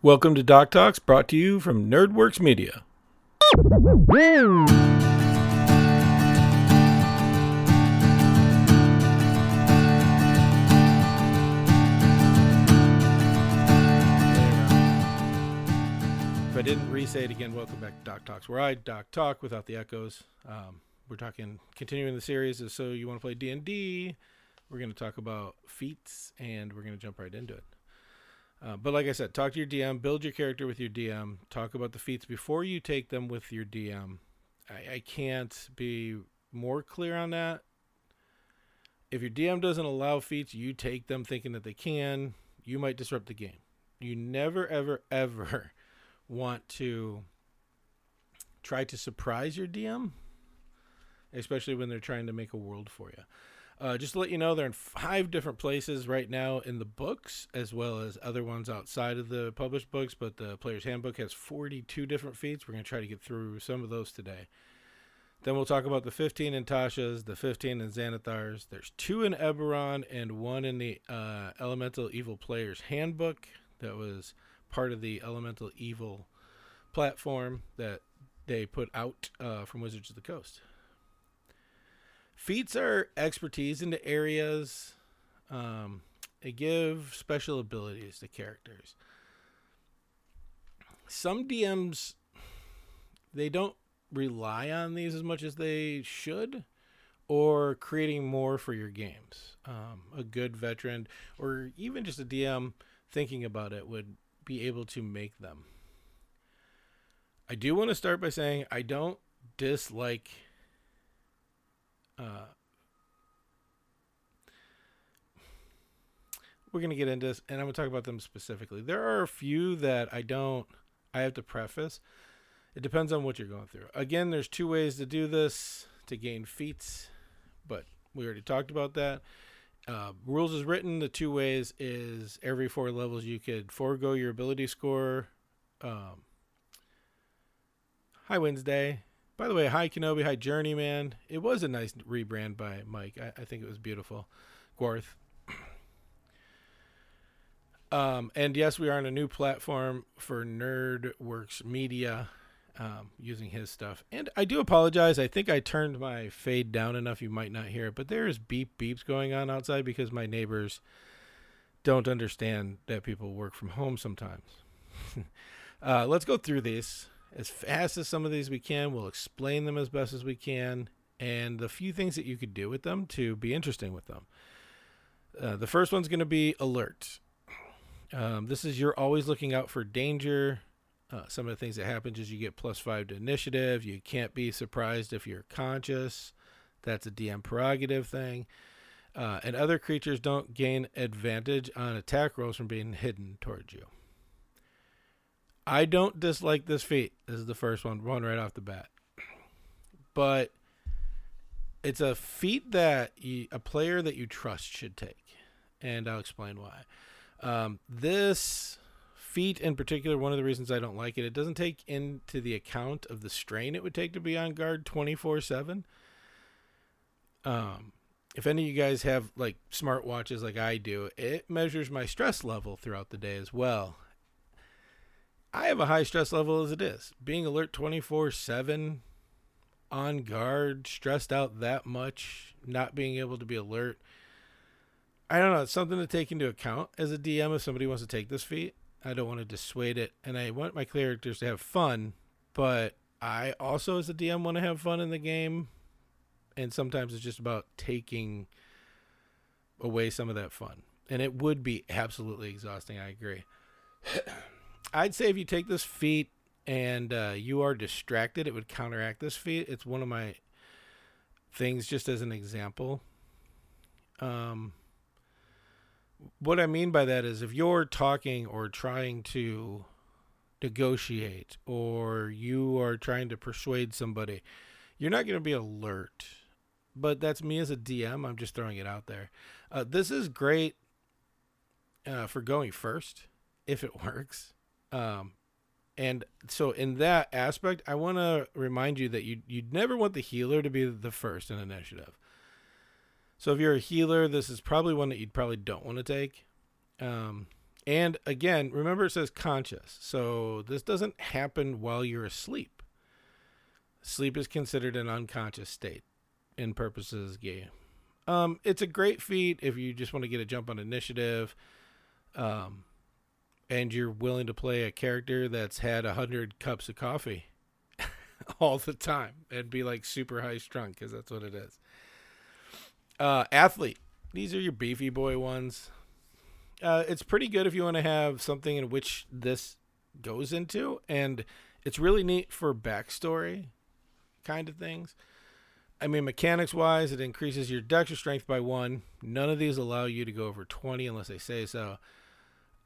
Welcome to Doc Talks, brought to you from NerdWorks Media. If I didn't re-say it again, welcome back to Doc Talks, where I Doc Talk without the echoes. Um, we're talking, continuing the series. So you want to play D and D? We're going to talk about feats, and we're going to jump right into it. Uh, but like I said, talk to your DM, build your character with your DM, talk about the feats before you take them with your DM. I, I can't be more clear on that. If your DM doesn't allow feats, you take them thinking that they can, you might disrupt the game. You never, ever, ever want to try to surprise your DM, especially when they're trying to make a world for you. Uh, just to let you know, they're in five different places right now in the books, as well as other ones outside of the published books. But the Player's Handbook has 42 different feats. We're going to try to get through some of those today. Then we'll talk about the 15 in Tasha's, the 15 in Xanathar's. There's two in Eberron and one in the uh, Elemental Evil Player's Handbook that was part of the Elemental Evil platform that they put out uh, from Wizards of the Coast. Feats are expertise into areas. Um, they give special abilities to characters. Some DMs, they don't rely on these as much as they should, or creating more for your games. Um, a good veteran, or even just a DM thinking about it, would be able to make them. I do want to start by saying I don't dislike uh, we're going to get into this and I'm going to talk about them specifically. There are a few that I don't, I have to preface. It depends on what you're going through. Again, there's two ways to do this to gain feats, but we already talked about that. Uh, rules is written. The two ways is every four levels you could forego your ability score. Um, hi Wednesday. By the way, hi Kenobi, hi Journeyman. It was a nice rebrand by Mike. I, I think it was beautiful. Gwarth. Um, and yes, we are on a new platform for NerdWorks Media, um, using his stuff. And I do apologize. I think I turned my fade down enough you might not hear it, but there's beep beeps going on outside because my neighbors don't understand that people work from home sometimes. uh, let's go through these as fast as some of these we can. We'll explain them as best as we can and the few things that you could do with them to be interesting with them. Uh, the first one's going to be alert. Um, this is you're always looking out for danger. Uh, some of the things that happen is you get plus five to initiative. You can't be surprised if you're conscious. That's a DM prerogative thing. Uh, and other creatures don't gain advantage on attack rolls from being hidden towards you. I don't dislike this feat. This is the first one, one right off the bat. But it's a feat that you, a player that you trust should take, and I'll explain why. Um, this feat in particular, one of the reasons I don't like it, it doesn't take into the account of the strain it would take to be on guard twenty four seven. Um, if any of you guys have like smartwatches like I do, it measures my stress level throughout the day as well. Have a high stress level as it is. Being alert 24 7, on guard, stressed out that much, not being able to be alert. I don't know. It's something to take into account as a DM if somebody wants to take this feat. I don't want to dissuade it. And I want my characters to have fun, but I also, as a DM, want to have fun in the game. And sometimes it's just about taking away some of that fun. And it would be absolutely exhausting. I agree. I'd say if you take this feat and uh, you are distracted, it would counteract this feat. It's one of my things, just as an example. Um, what I mean by that is if you're talking or trying to negotiate or you are trying to persuade somebody, you're not going to be alert. But that's me as a DM. I'm just throwing it out there. Uh, this is great uh, for going first if it works. Um, and so in that aspect, I want to remind you that you you'd never want the healer to be the first in initiative. So if you're a healer, this is probably one that you'd probably don't want to take. Um, And again, remember it says conscious. So this doesn't happen while you're asleep. Sleep is considered an unconscious state in purposes game. Um, it's a great feat if you just want to get a jump on initiative. Um, and you're willing to play a character that's had a hundred cups of coffee all the time and be like super high strung because that's what it is. Uh, athlete. These are your beefy boy ones. Uh, it's pretty good if you want to have something in which this goes into, and it's really neat for backstory kind of things. I mean, mechanics wise, it increases your dexter strength by one. None of these allow you to go over 20 unless they say so.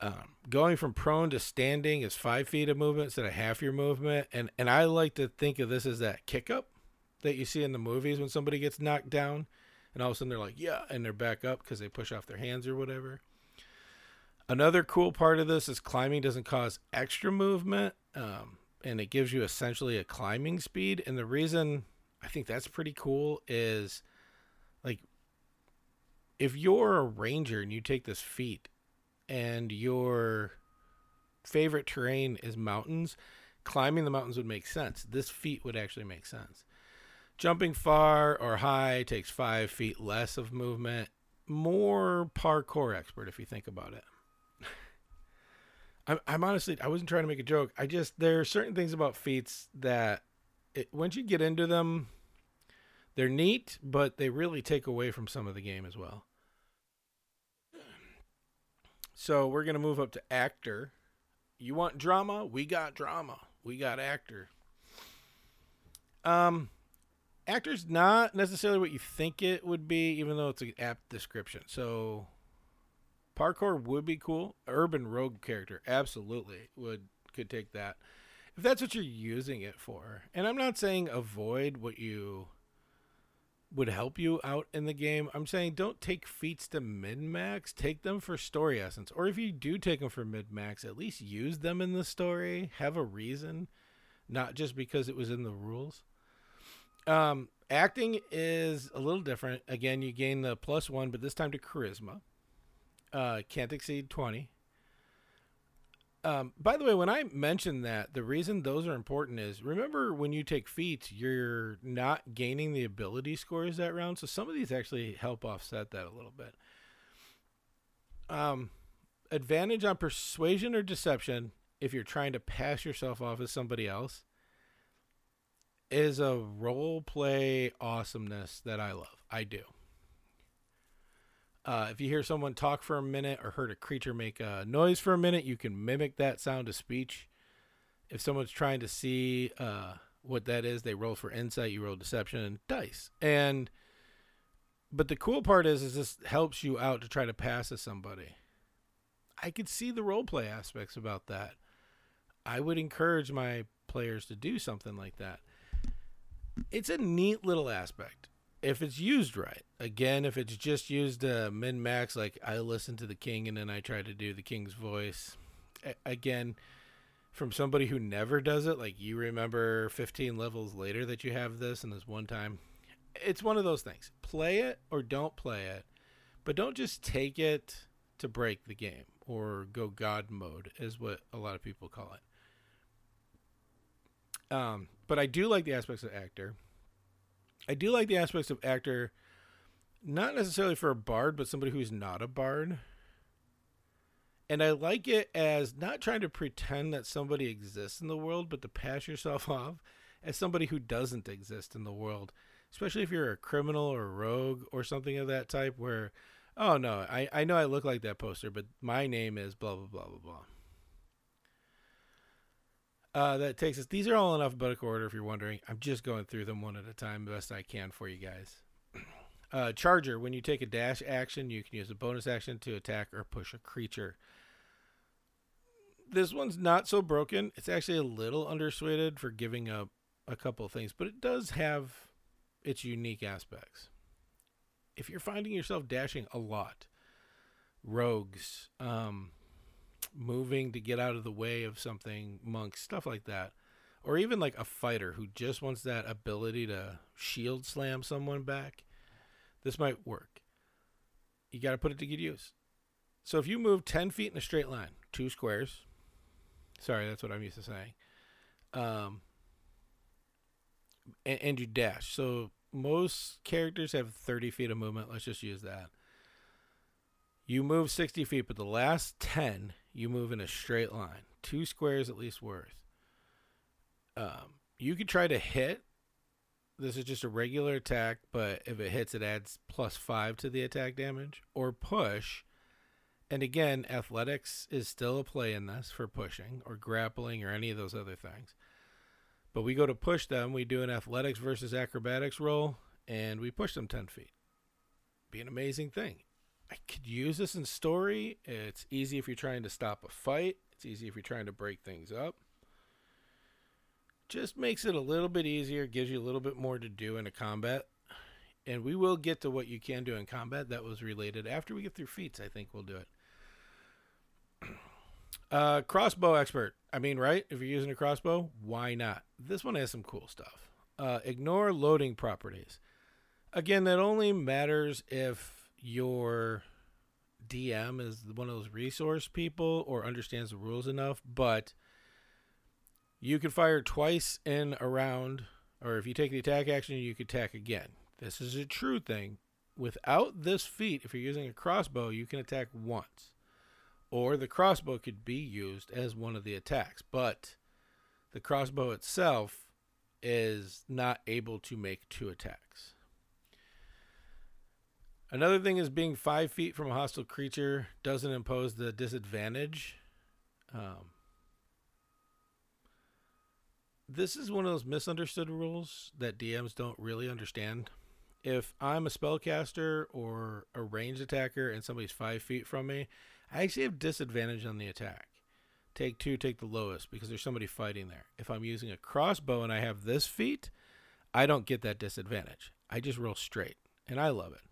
Um, going from prone to standing is five feet of movement instead of half your movement. And, and I like to think of this as that kick up that you see in the movies when somebody gets knocked down and all of a sudden they're like, yeah, and they're back up because they push off their hands or whatever. Another cool part of this is climbing doesn't cause extra movement, um, and it gives you essentially a climbing speed. And the reason I think that's pretty cool is like if you're a ranger and you take this feat and your favorite terrain is mountains, climbing the mountains would make sense. This feat would actually make sense. Jumping far or high takes five feet less of movement. More parkour expert if you think about it. I'm, I'm honestly, I wasn't trying to make a joke. I just, there are certain things about feats that it, once you get into them, they're neat, but they really take away from some of the game as well. So we're gonna move up to actor. You want drama? We got drama. We got actor. Um, actor's not necessarily what you think it would be, even though it's an apt description. So parkour would be cool. Urban rogue character, absolutely would could take that if that's what you're using it for. And I'm not saying avoid what you would help you out in the game. I'm saying don't take feats to min max. Take them for story essence. Or if you do take them for mid max, at least use them in the story. Have a reason, not just because it was in the rules. Um, acting is a little different. Again, you gain the plus one, but this time to charisma. Uh, can't exceed 20. Um, by the way, when I mentioned that, the reason those are important is remember when you take feats, you're not gaining the ability scores that round. So some of these actually help offset that a little bit. Um, advantage on persuasion or deception if you're trying to pass yourself off as somebody else is a role play awesomeness that I love. I do. Uh, if you hear someone talk for a minute or heard a creature make a noise for a minute, you can mimic that sound to speech. If someone's trying to see uh, what that is, they roll for insight. You roll deception and dice. And but the cool part is, is this helps you out to try to pass as somebody. I could see the role play aspects about that. I would encourage my players to do something like that. It's a neat little aspect if it's used right. Again, if it's just used uh, min max, like I listen to the king and then I try to do the king's voice. A- again, from somebody who never does it, like you remember 15 levels later that you have this and this one time, it's one of those things. Play it or don't play it, but don't just take it to break the game or go god mode, is what a lot of people call it. Um, but I do like the aspects of actor. I do like the aspects of actor, not necessarily for a bard, but somebody who's not a bard. And I like it as not trying to pretend that somebody exists in the world, but to pass yourself off as somebody who doesn't exist in the world. Especially if you're a criminal or a rogue or something of that type, where, oh no, I, I know I look like that poster, but my name is blah, blah, blah, blah, blah. Uh, that takes us. These are all in alphabetical order. If you're wondering, I'm just going through them one at a time, best I can for you guys. Uh, charger. When you take a dash action, you can use a bonus action to attack or push a creature. This one's not so broken. It's actually a little undersweighted for giving up a couple things, but it does have its unique aspects. If you're finding yourself dashing a lot, rogues, um, moving to get out of the way of something, monks, stuff like that. Or even like a fighter who just wants that ability to shield slam someone back. This might work. You got to put it to good use. So if you move 10 feet in a straight line, two squares, sorry, that's what I'm used to saying, um, and, and you dash. So most characters have 30 feet of movement. Let's just use that. You move 60 feet, but the last 10 you move in a straight line, two squares at least worth. Um, you could try to hit. This is just a regular attack, but if it hits, it adds plus five to the attack damage. Or push. And again, athletics is still a play in this for pushing or grappling or any of those other things. But we go to push them. We do an athletics versus acrobatics roll, and we push them 10 feet. Be an amazing thing. I could use this in story. It's easy if you're trying to stop a fight, it's easy if you're trying to break things up. Just makes it a little bit easier, gives you a little bit more to do in a combat. And we will get to what you can do in combat that was related. After we get through feats, I think we'll do it. Uh, crossbow expert. I mean, right? If you're using a crossbow, why not? This one has some cool stuff. Uh, ignore loading properties. Again, that only matters if your DM is one of those resource people or understands the rules enough. But you can fire twice in a round, or if you take the attack action, you can attack again. This is a true thing. Without this feat, if you're using a crossbow, you can attack once or the crossbow could be used as one of the attacks, but the crossbow itself is not able to make two attacks. Another thing is being five feet from a hostile creature doesn't impose the disadvantage. Um, this is one of those misunderstood rules that DMs don't really understand. If I'm a spellcaster or a ranged attacker and somebody's five feet from me, I actually have disadvantage on the attack. Take two, take the lowest because there's somebody fighting there. If I'm using a crossbow and I have this feat, I don't get that disadvantage. I just roll straight, and I love it.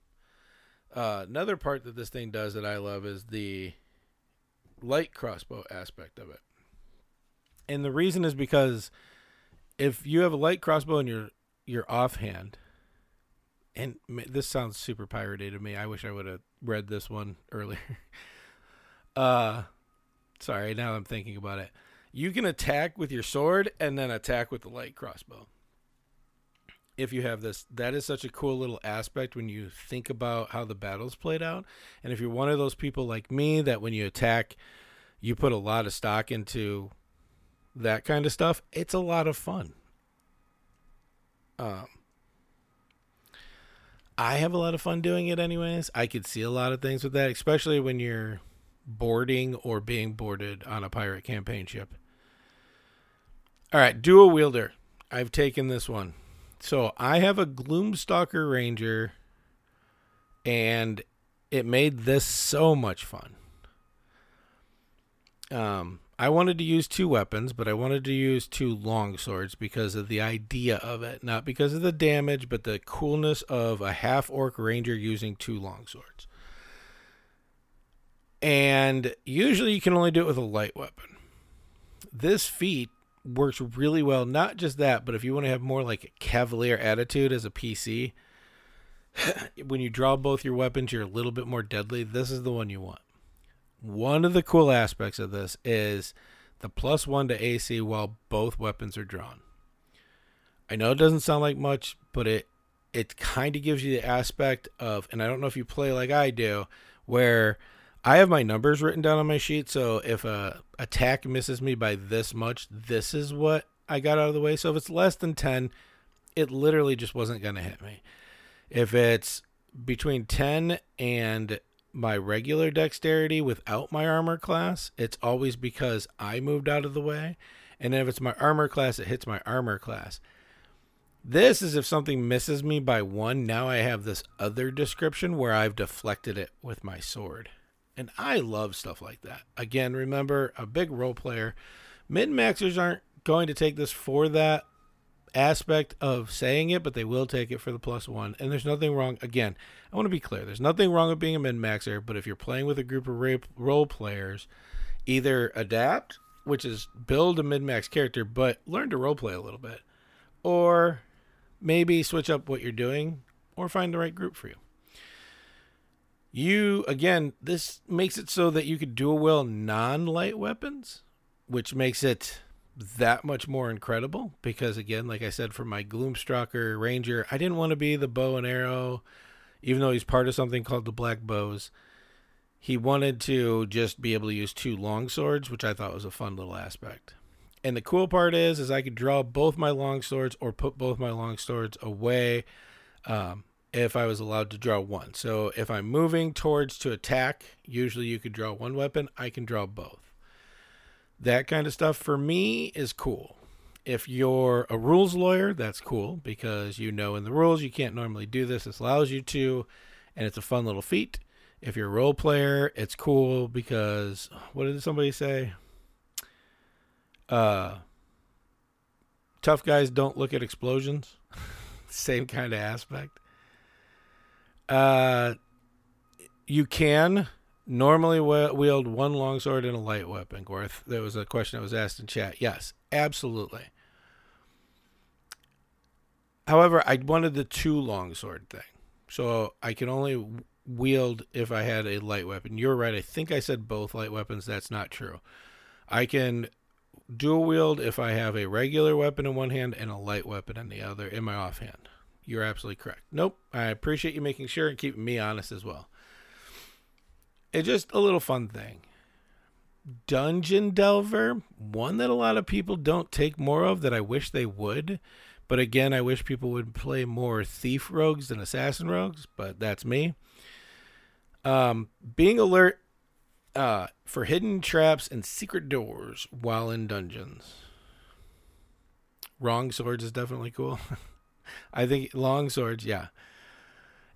Uh, another part that this thing does that I love is the light crossbow aspect of it. And the reason is because if you have a light crossbow and you're you're offhand, and this sounds super piratey to me. I wish I would have read this one earlier. Uh, sorry, now I'm thinking about it. You can attack with your sword and then attack with the light crossbow. If you have this, that is such a cool little aspect when you think about how the battle's played out. And if you're one of those people like me that when you attack, you put a lot of stock into that kind of stuff, it's a lot of fun. Um, I have a lot of fun doing it anyways. I could see a lot of things with that, especially when you're boarding or being boarded on a pirate campaign ship. All right, dual wielder. I've taken this one. So I have a Gloomstalker Ranger, and it made this so much fun. Um, I wanted to use two weapons, but I wanted to use two long swords because of the idea of it, not because of the damage, but the coolness of a half orc ranger using two long swords. And usually you can only do it with a light weapon. This feat works really well. Not just that, but if you want to have more like a cavalier attitude as a PC, when you draw both your weapons, you're a little bit more deadly. This is the one you want. One of the cool aspects of this is the plus one to AC while both weapons are drawn. I know it doesn't sound like much, but it it kind of gives you the aspect of, and I don't know if you play like I do, where I have my numbers written down on my sheet, so if a attack misses me by this much, this is what I got out of the way. So if it's less than 10, it literally just wasn't going to hit me. If it's between 10 and my regular dexterity without my armor class, it's always because I moved out of the way. And if it's my armor class, it hits my armor class. This is if something misses me by one. Now I have this other description where I've deflected it with my sword. And I love stuff like that. Again, remember, a big role player. Min maxers aren't going to take this for that aspect of saying it, but they will take it for the plus one. And there's nothing wrong. Again, I want to be clear. There's nothing wrong with being a min maxer, but if you're playing with a group of role players, either adapt, which is build a min max character, but learn to role play a little bit, or maybe switch up what you're doing, or find the right group for you. You again, this makes it so that you could dual wield non-light weapons, which makes it that much more incredible because again, like I said for my Gloomstalker Ranger, I didn't want to be the bow and arrow even though he's part of something called the Black Bows. He wanted to just be able to use two long swords, which I thought was a fun little aspect. And the cool part is, is I could draw both my long swords or put both my long swords away um, if I was allowed to draw one. So if I'm moving towards to attack, usually you could draw one weapon. I can draw both. That kind of stuff for me is cool. If you're a rules lawyer, that's cool because you know in the rules you can't normally do this. This allows you to, and it's a fun little feat. If you're a role player, it's cool because what did somebody say? Uh, tough guys don't look at explosions. Same kind of aspect. Uh, you can normally wield one longsword and a light weapon. Gorth, there was a question that was asked in chat. Yes, absolutely. However, I wanted the two longsword thing, so I can only wield if I had a light weapon. You're right. I think I said both light weapons. That's not true. I can dual wield if I have a regular weapon in one hand and a light weapon in the other in my offhand. You're absolutely correct. Nope. I appreciate you making sure and keeping me honest as well. It's just a little fun thing. Dungeon Delver, one that a lot of people don't take more of that I wish they would. But again, I wish people would play more thief rogues than assassin rogues, but that's me. Um, being alert uh, for hidden traps and secret doors while in dungeons. Wrong swords is definitely cool. I think long swords, yeah.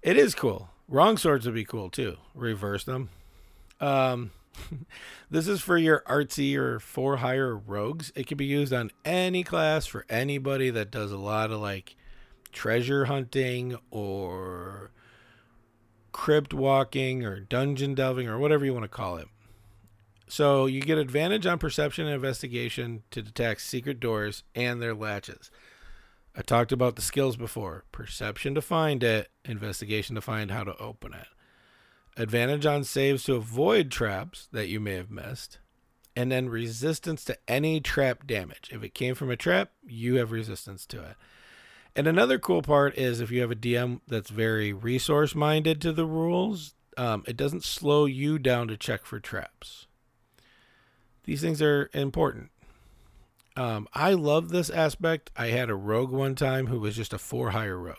It is cool. Wrong swords would be cool too. Reverse them. Um, this is for your artsy or for hire rogues. It can be used on any class for anybody that does a lot of like treasure hunting or crypt walking or dungeon delving or whatever you want to call it. So you get advantage on perception and investigation to detect secret doors and their latches. I talked about the skills before perception to find it, investigation to find how to open it. Advantage on saves to avoid traps that you may have missed. And then resistance to any trap damage. If it came from a trap, you have resistance to it. And another cool part is if you have a DM that's very resource minded to the rules, um, it doesn't slow you down to check for traps. These things are important. Um, I love this aspect. I had a rogue one time who was just a for hire rogue.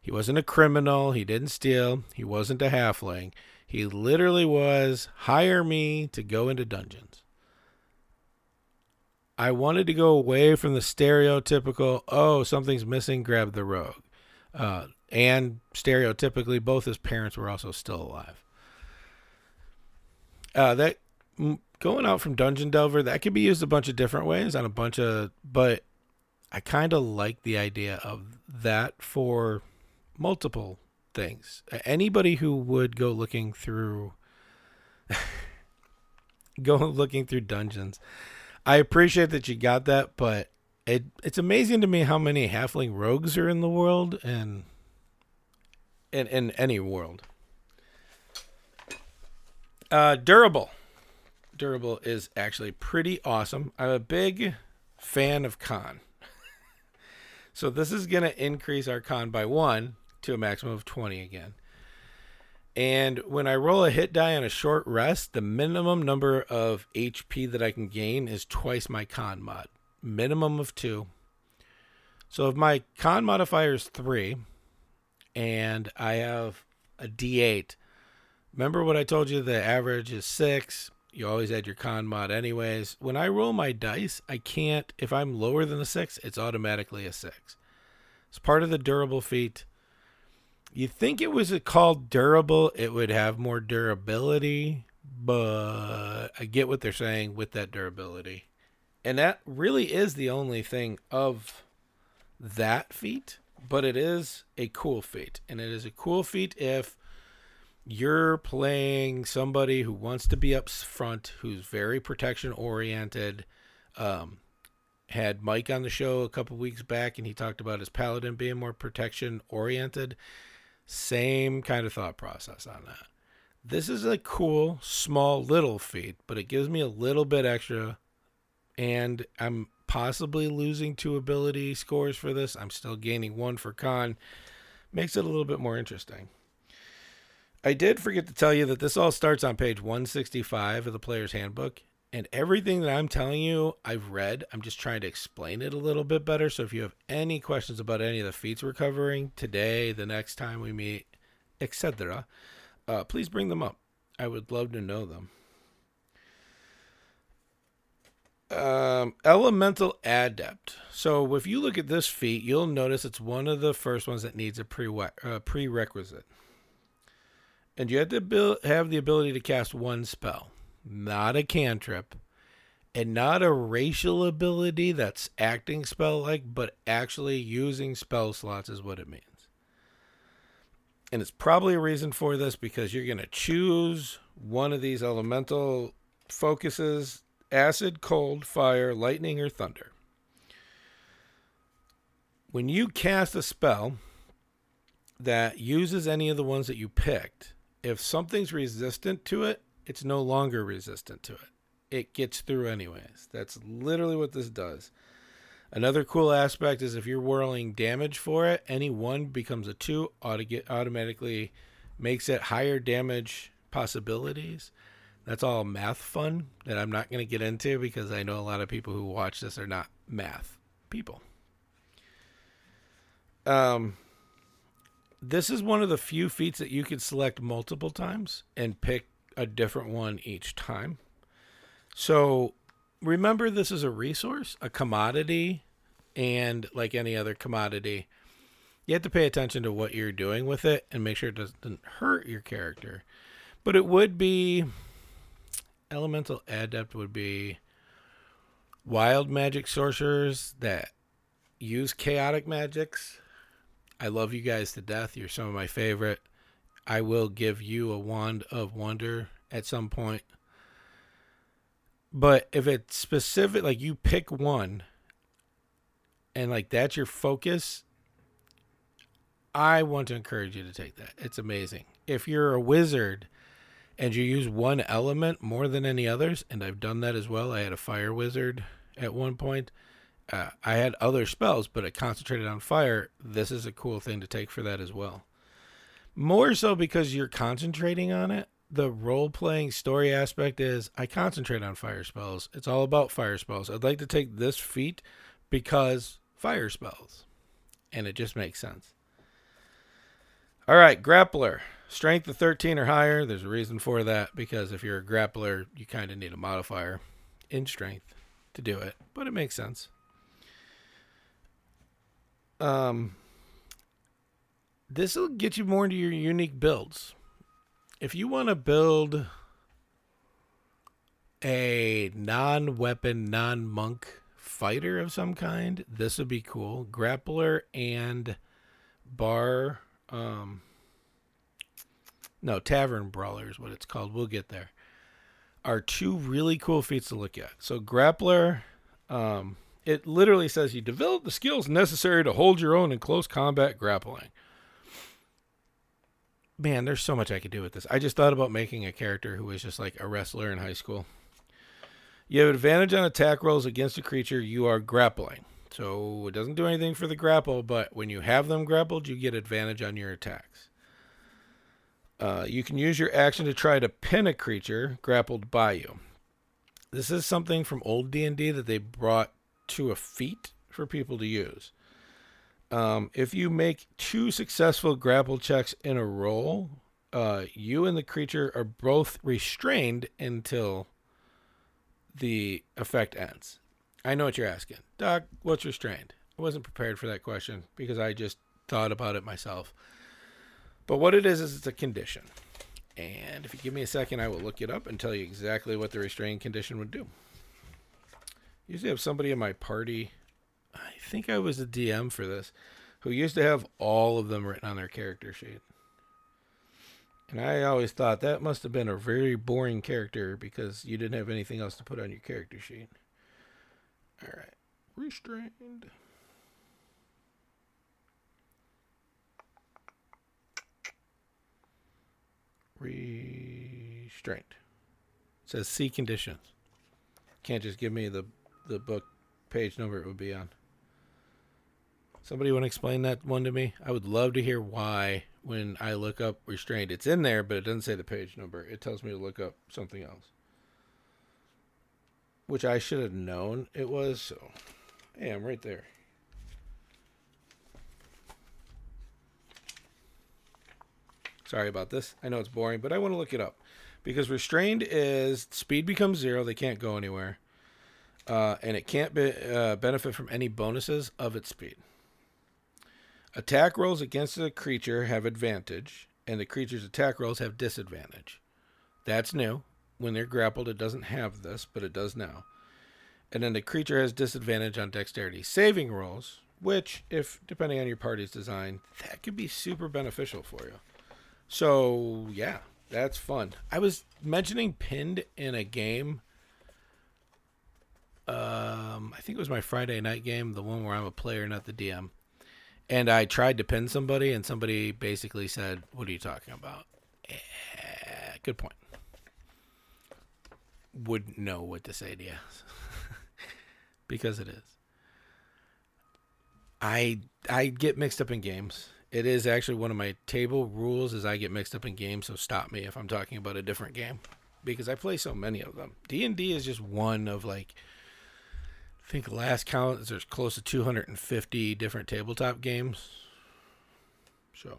He wasn't a criminal. He didn't steal. He wasn't a halfling. He literally was hire me to go into dungeons. I wanted to go away from the stereotypical, oh, something's missing, grab the rogue. Uh, and stereotypically, both his parents were also still alive. Uh, that going out from Dungeon Delver, that could be used a bunch of different ways on a bunch of, but I kind of like the idea of that for multiple things. Anybody who would go looking through, go looking through dungeons I appreciate that you got that, but it it's amazing to me how many halfling rogues are in the world and in in any world. Uh, durable. Durable is actually pretty awesome. I'm a big fan of con. so this is going to increase our con by 1 to a maximum of 20 again. And when I roll a hit die on a short rest, the minimum number of HP that I can gain is twice my con mod. Minimum of two. So if my con modifier is three and I have a D8, remember what I told you? The average is six. You always add your con mod anyways. When I roll my dice, I can't, if I'm lower than a six, it's automatically a six. It's part of the durable feat you think it was called durable, it would have more durability, but I get what they're saying with that durability. And that really is the only thing of that feat, but it is a cool feat. And it is a cool feat if you're playing somebody who wants to be up front, who's very protection oriented. Um, had Mike on the show a couple weeks back, and he talked about his paladin being more protection oriented. Same kind of thought process on that. This is a cool, small, little feat, but it gives me a little bit extra. And I'm possibly losing two ability scores for this. I'm still gaining one for con. Makes it a little bit more interesting. I did forget to tell you that this all starts on page 165 of the player's handbook. And everything that I'm telling you, I've read. I'm just trying to explain it a little bit better. So if you have any questions about any of the feats we're covering today, the next time we meet, etc., uh, please bring them up. I would love to know them. Um, elemental adept. So if you look at this feat, you'll notice it's one of the first ones that needs a pre uh, prerequisite, and you have to build, have the ability to cast one spell not a cantrip, and not a racial ability that's acting spell like, but actually using spell slots is what it means. And it's probably a reason for this because you're going to choose one of these elemental focuses acid, cold, fire, lightning, or thunder. When you cast a spell that uses any of the ones that you picked, if something's resistant to it, it's no longer resistant to it. It gets through anyways. That's literally what this does. Another cool aspect is if you're whirling damage for it, any one becomes a two, automatically makes it higher damage possibilities. That's all math fun that I'm not going to get into because I know a lot of people who watch this are not math people. Um, this is one of the few feats that you can select multiple times and pick a different one each time. So remember, this is a resource, a commodity, and like any other commodity, you have to pay attention to what you're doing with it and make sure it doesn't hurt your character. But it would be elemental adept would be wild magic sorcerers that use chaotic magics. I love you guys to death. You're some of my favorite. I will give you a wand of wonder at some point. But if it's specific, like you pick one and like that's your focus, I want to encourage you to take that. It's amazing. If you're a wizard and you use one element more than any others, and I've done that as well, I had a fire wizard at one point. Uh, I had other spells, but it concentrated on fire. This is a cool thing to take for that as well. More so because you're concentrating on it. The role playing story aspect is I concentrate on fire spells. It's all about fire spells. I'd like to take this feat because fire spells. And it just makes sense. All right, grappler. Strength of 13 or higher. There's a reason for that because if you're a grappler, you kind of need a modifier in strength to do it, but it makes sense. Um, this will get you more into your unique builds. If you want to build a non weapon, non monk fighter of some kind, this would be cool. Grappler and bar. Um, no, Tavern Brawler is what it's called. We'll get there. Are two really cool feats to look at. So, Grappler, um, it literally says you develop the skills necessary to hold your own in close combat grappling man, there's so much I could do with this. I just thought about making a character who was just like a wrestler in high school. You have advantage on attack rolls against a creature you are grappling. So it doesn't do anything for the grapple, but when you have them grappled, you get advantage on your attacks. Uh, you can use your action to try to pin a creature grappled by you. This is something from old D&D that they brought to a feat for people to use. Um, if you make two successful grapple checks in a row, uh, you and the creature are both restrained until the effect ends. I know what you're asking. Doc, what's restrained? I wasn't prepared for that question because I just thought about it myself. But what it is, is it's a condition. And if you give me a second, I will look it up and tell you exactly what the restrained condition would do. Usually have somebody in my party I think I was a DM for this, who used to have all of them written on their character sheet. And I always thought that must have been a very boring character because you didn't have anything else to put on your character sheet. All right. Restrained. Restrained. It says see conditions. Can't just give me the the book page number it would be on. Somebody want to explain that one to me? I would love to hear why when I look up restrained, it's in there, but it doesn't say the page number. It tells me to look up something else, which I should have known it was. So, hey, I'm right there. Sorry about this. I know it's boring, but I want to look it up because restrained is speed becomes zero. They can't go anywhere, uh, and it can't be, uh, benefit from any bonuses of its speed. Attack rolls against the creature have advantage, and the creature's attack rolls have disadvantage. That's new. When they're grappled, it doesn't have this, but it does now. And then the creature has disadvantage on dexterity saving rolls, which, if depending on your party's design, that could be super beneficial for you. So, yeah, that's fun. I was mentioning pinned in a game. Um, I think it was my Friday night game, the one where I'm a player, not the DM and I tried to pin somebody, and somebody basically said, "What are you talking about?" Eh, good point. Wouldn't know what to say to you because it is. I I get mixed up in games. It is actually one of my table rules is I get mixed up in games, so stop me if I'm talking about a different game because I play so many of them. D&D is just one of like I think last count there's close to 250 different tabletop games. So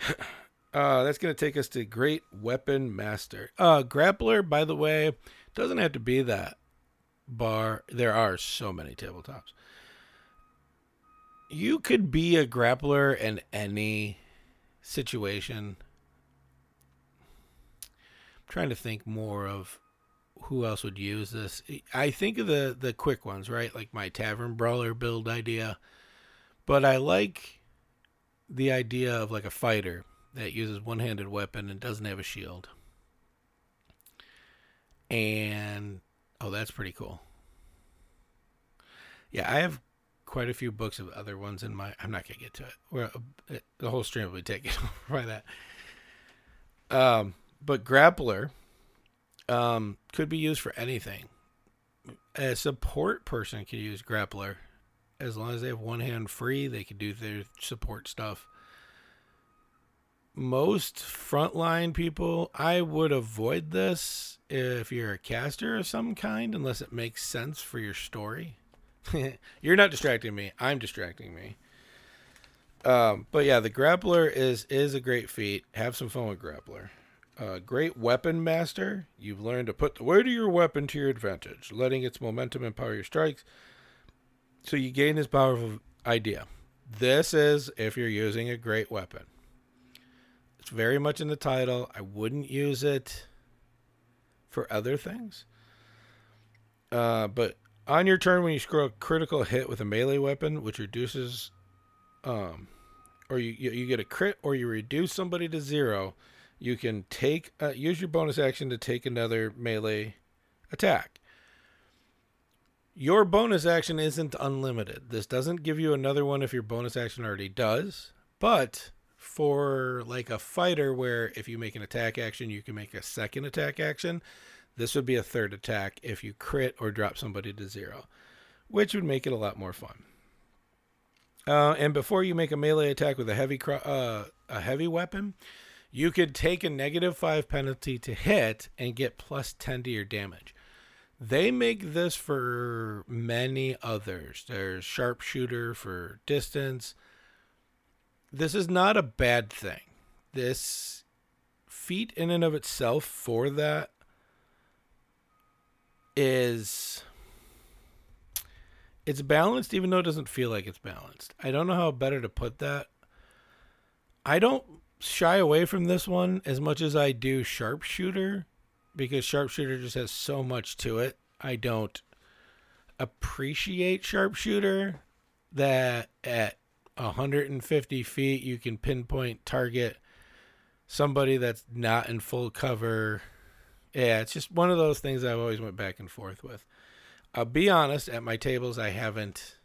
uh, that's going to take us to Great Weapon Master. Uh, grappler, by the way, doesn't have to be that bar. There are so many tabletops. You could be a grappler in any situation. I'm trying to think more of who else would use this? I think of the the quick ones, right? Like my tavern brawler build idea. But I like the idea of like a fighter that uses one-handed weapon and doesn't have a shield. And oh, that's pretty cool. Yeah, I have quite a few books of other ones in my. I'm not gonna get to it. Uh, the whole stream will be taken by that. Um, but grappler um, could be used for anything. A support person could use grappler as long as they have one hand free. They could do their support stuff. Most frontline people, I would avoid this if you're a caster of some kind, unless it makes sense for your story. you're not distracting me. I'm distracting me. Um, but yeah, the grappler is is a great feat. Have some fun with grappler. Uh, great weapon master. You've learned to put the weight of your weapon to your advantage, letting its momentum empower your strikes. So you gain this powerful idea. This is if you're using a great weapon. It's very much in the title. I wouldn't use it for other things. Uh, but on your turn, when you score a critical hit with a melee weapon, which reduces, um, or you you get a crit, or you reduce somebody to zero you can take uh, use your bonus action to take another melee attack. Your bonus action isn't unlimited. This doesn't give you another one if your bonus action already does, but for like a fighter where if you make an attack action, you can make a second attack action, this would be a third attack if you crit or drop somebody to zero, which would make it a lot more fun. Uh, and before you make a melee attack with a heavy uh, a heavy weapon, you could take a negative five penalty to hit and get plus 10 to your damage. They make this for many others. There's sharpshooter for distance. This is not a bad thing. This feat in and of itself for that is it's balanced even though it doesn't feel like it's balanced. I don't know how better to put that. I don't shy away from this one as much as I do sharpshooter because sharpshooter just has so much to it. I don't appreciate sharpshooter that at 150 feet you can pinpoint target somebody that's not in full cover. Yeah, it's just one of those things I've always went back and forth with. I'll be honest, at my tables I haven't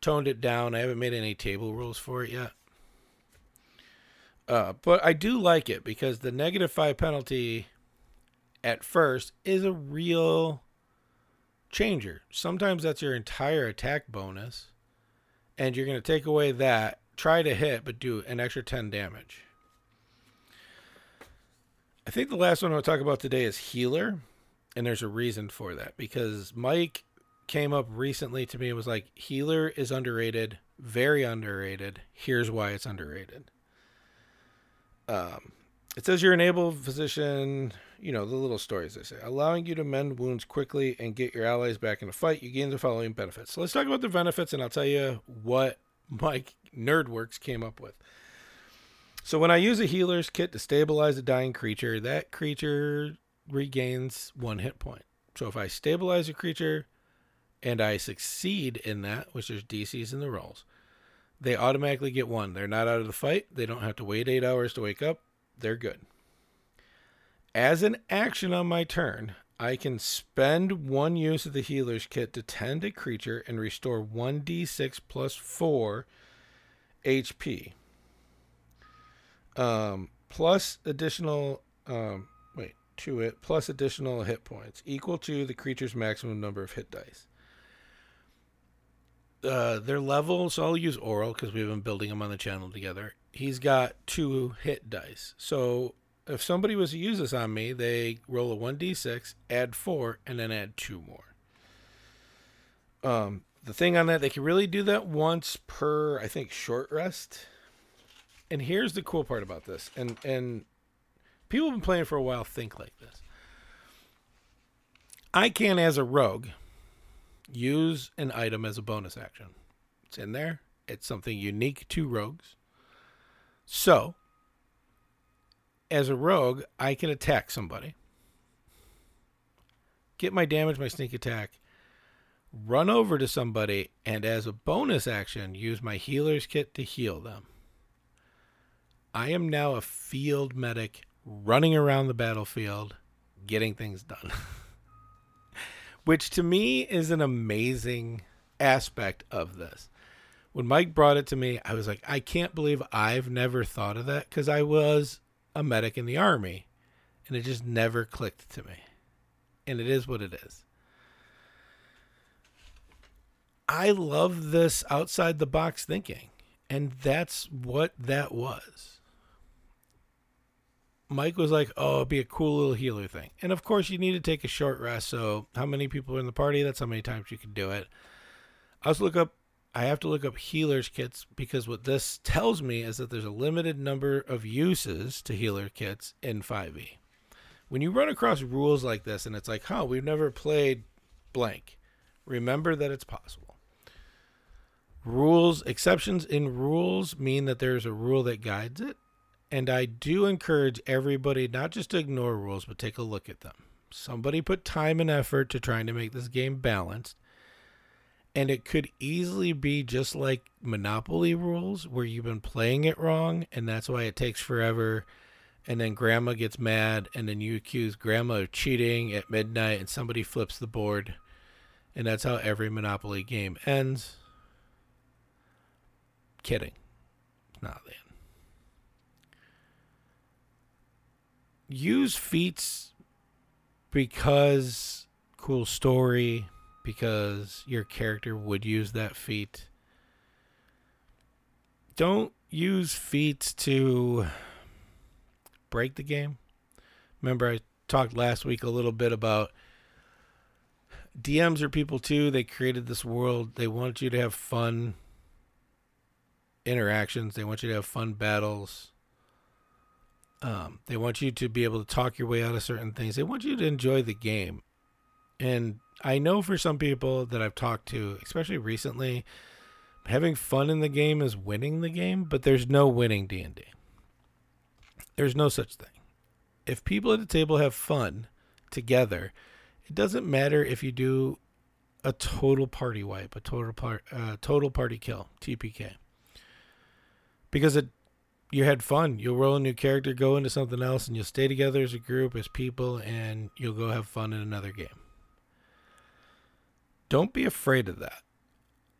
toned it down. I haven't made any table rules for it yet. Uh, but I do like it because the negative five penalty at first is a real changer. Sometimes that's your entire attack bonus, and you're going to take away that, try to hit, but do an extra 10 damage. I think the last one I'll talk about today is healer, and there's a reason for that because Mike came up recently to me and was like, healer is underrated, very underrated. Here's why it's underrated. Um, it says you're an able physician, you know, the little stories they say, allowing you to mend wounds quickly and get your allies back in the fight. You gain the following benefits. So let's talk about the benefits, and I'll tell you what Mike Nerdworks came up with. So when I use a healer's kit to stabilize a dying creature, that creature regains one hit point. So if I stabilize a creature and I succeed in that, which there's DCs in the rolls, they automatically get one. They're not out of the fight. They don't have to wait eight hours to wake up. They're good. As an action on my turn, I can spend one use of the healer's kit to tend a creature and restore 1d6 plus 4 HP um, plus additional um, wait to it plus additional hit points equal to the creature's maximum number of hit dice. Uh, their level, so I'll use Oral because we've been building him on the channel together. He's got two hit dice. So if somebody was to use this on me, they roll a 1d6, add 4, and then add 2 more. Um, the thing on that, they can really do that once per, I think, short rest and here's the cool part about this, and and people have been playing for a while think like this. I can, as a rogue, use an item as a bonus action. It's in there. It's something unique to rogues. So, as a rogue, I can attack somebody, get my damage, my sneak attack, run over to somebody, and as a bonus action, use my healer's kit to heal them. I am now a field medic running around the battlefield getting things done. Which to me is an amazing aspect of this. When Mike brought it to me, I was like, I can't believe I've never thought of that because I was a medic in the army and it just never clicked to me. And it is what it is. I love this outside the box thinking. And that's what that was. Mike was like, "Oh, it'd be a cool little healer thing." And of course, you need to take a short rest. So, how many people are in the party? That's how many times you can do it. I was look up. I have to look up healers kits because what this tells me is that there's a limited number of uses to healer kits in 5e. When you run across rules like this and it's like, "Huh, we've never played blank," remember that it's possible. Rules exceptions in rules mean that there's a rule that guides it and I do encourage everybody not just to ignore rules, but take a look at them. Somebody put time and effort to trying to make this game balanced. And it could easily be just like Monopoly rules, where you've been playing it wrong, and that's why it takes forever. And then grandma gets mad, and then you accuse grandma of cheating at midnight, and somebody flips the board. And that's how every Monopoly game ends. Kidding. Not the end. Use feats because cool story, because your character would use that feat. Don't use feats to break the game. Remember, I talked last week a little bit about DMs are people too. They created this world. They want you to have fun interactions. They want you to have fun battles. Um, they want you to be able to talk your way out of certain things. They want you to enjoy the game. And I know for some people that I've talked to, especially recently, having fun in the game is winning the game, but there's no winning D&D. There's no such thing. If people at the table have fun together, it doesn't matter if you do a total party wipe, a total part, uh, total party kill, TPK, because it you had fun. You'll roll a new character, go into something else, and you'll stay together as a group, as people, and you'll go have fun in another game. Don't be afraid of that.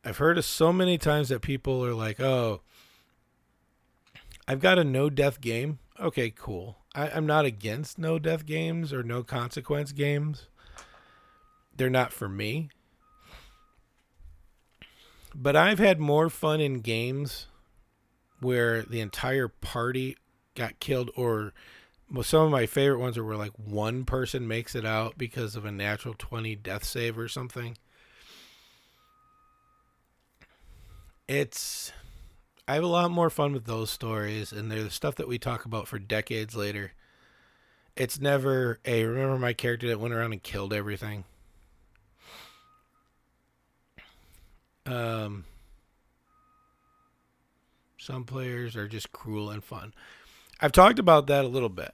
I've heard so many times that people are like, oh, I've got a no death game. Okay, cool. I, I'm not against no death games or no consequence games. They're not for me. But I've had more fun in games where the entire party got killed or well, some of my favorite ones are where like one person makes it out because of a natural 20 death save or something. It's I have a lot more fun with those stories and they're the stuff that we talk about for decades later. It's never a remember my character that went around and killed everything. Um some players are just cruel and fun. I've talked about that a little bit.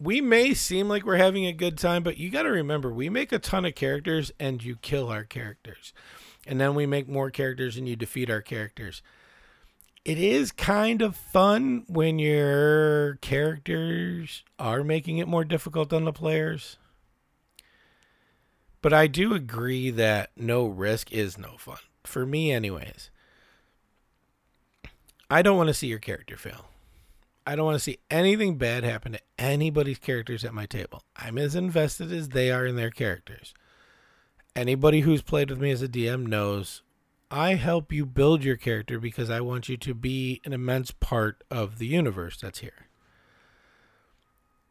We may seem like we're having a good time, but you got to remember we make a ton of characters and you kill our characters. And then we make more characters and you defeat our characters. It is kind of fun when your characters are making it more difficult on the players. But I do agree that no risk is no fun. For me, anyways. I don't want to see your character fail. I don't want to see anything bad happen to anybody's characters at my table. I'm as invested as they are in their characters. Anybody who's played with me as a DM knows I help you build your character because I want you to be an immense part of the universe that's here.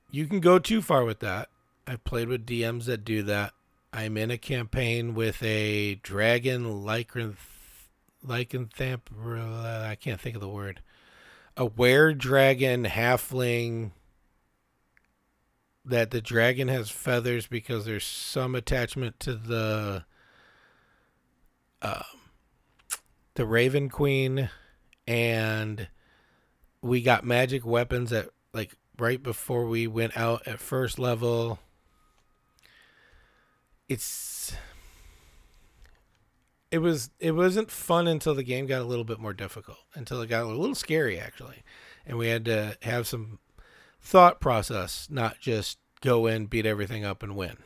You can go too far with that. I've played with DMs that do that. I'm in a campaign with a dragon lycanth lycanthamp I can't think of the word a were dragon halfling that the dragon has feathers because there's some attachment to the um, the Raven Queen, and we got magic weapons at like right before we went out at first level. It's it was it wasn't fun until the game got a little bit more difficult until it got a little scary actually. And we had to have some thought process not just go in beat everything up and win.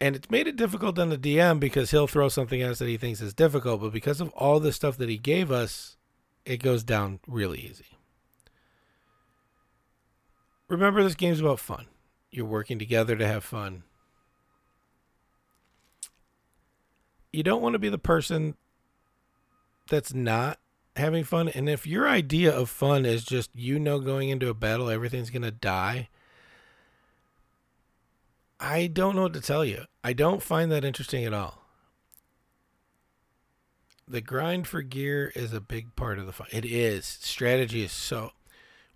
And it's made it difficult on the dm because he'll throw something at us that he thinks is difficult but because of all the stuff that he gave us it goes down really easy. Remember this game's about fun. You're working together to have fun you don't want to be the person that's not having fun. And if your idea of fun is just you know going into a battle everything's going to die, I don't know what to tell you. I don't find that interesting at all. The grind for gear is a big part of the fun. It is. Strategy is so.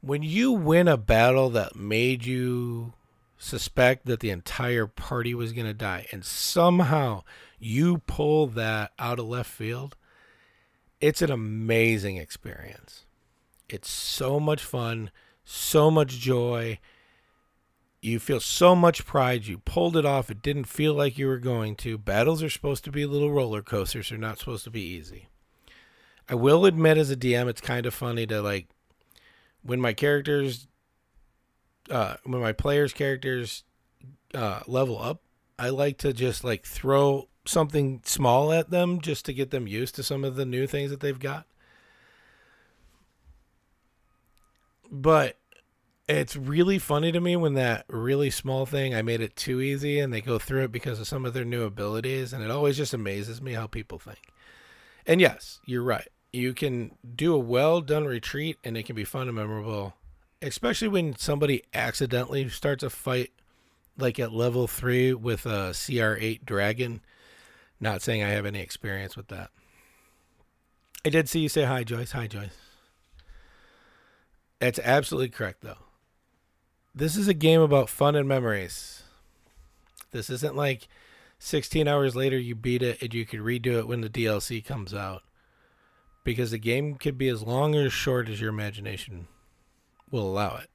When you win a battle that made you suspect that the entire party was going to die and somehow you pull that out of left field, it's an amazing experience. It's so much fun, so much joy. You feel so much pride. You pulled it off. It didn't feel like you were going to. Battles are supposed to be little roller coasters. They're not supposed to be easy. I will admit, as a DM, it's kind of funny to like when my characters, uh, when my players' characters uh, level up. I like to just like throw something small at them just to get them used to some of the new things that they've got. But it's really funny to me when that really small thing I made it too easy and they go through it because of some of their new abilities and it always just amazes me how people think. And yes, you're right. You can do a well done retreat and it can be fun and memorable, especially when somebody accidentally starts a fight like at level 3 with a CR8 dragon not saying I have any experience with that. I did see you say hi, Joyce. Hi, Joyce. That's absolutely correct, though. This is a game about fun and memories. This isn't like 16 hours later you beat it and you can redo it when the DLC comes out. Because the game could be as long or as short as your imagination will allow it.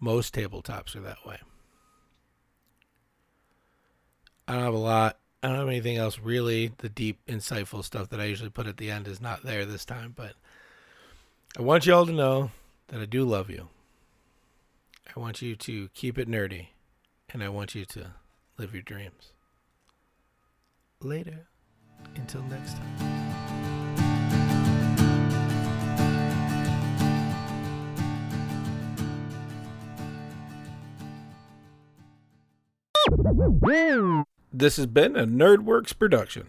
Most tabletops are that way. I don't have a lot I don't have anything else really. The deep, insightful stuff that I usually put at the end is not there this time, but I want you all to know that I do love you. I want you to keep it nerdy, and I want you to live your dreams. Later. Until next time. Woo! This has been a NerdWorks production.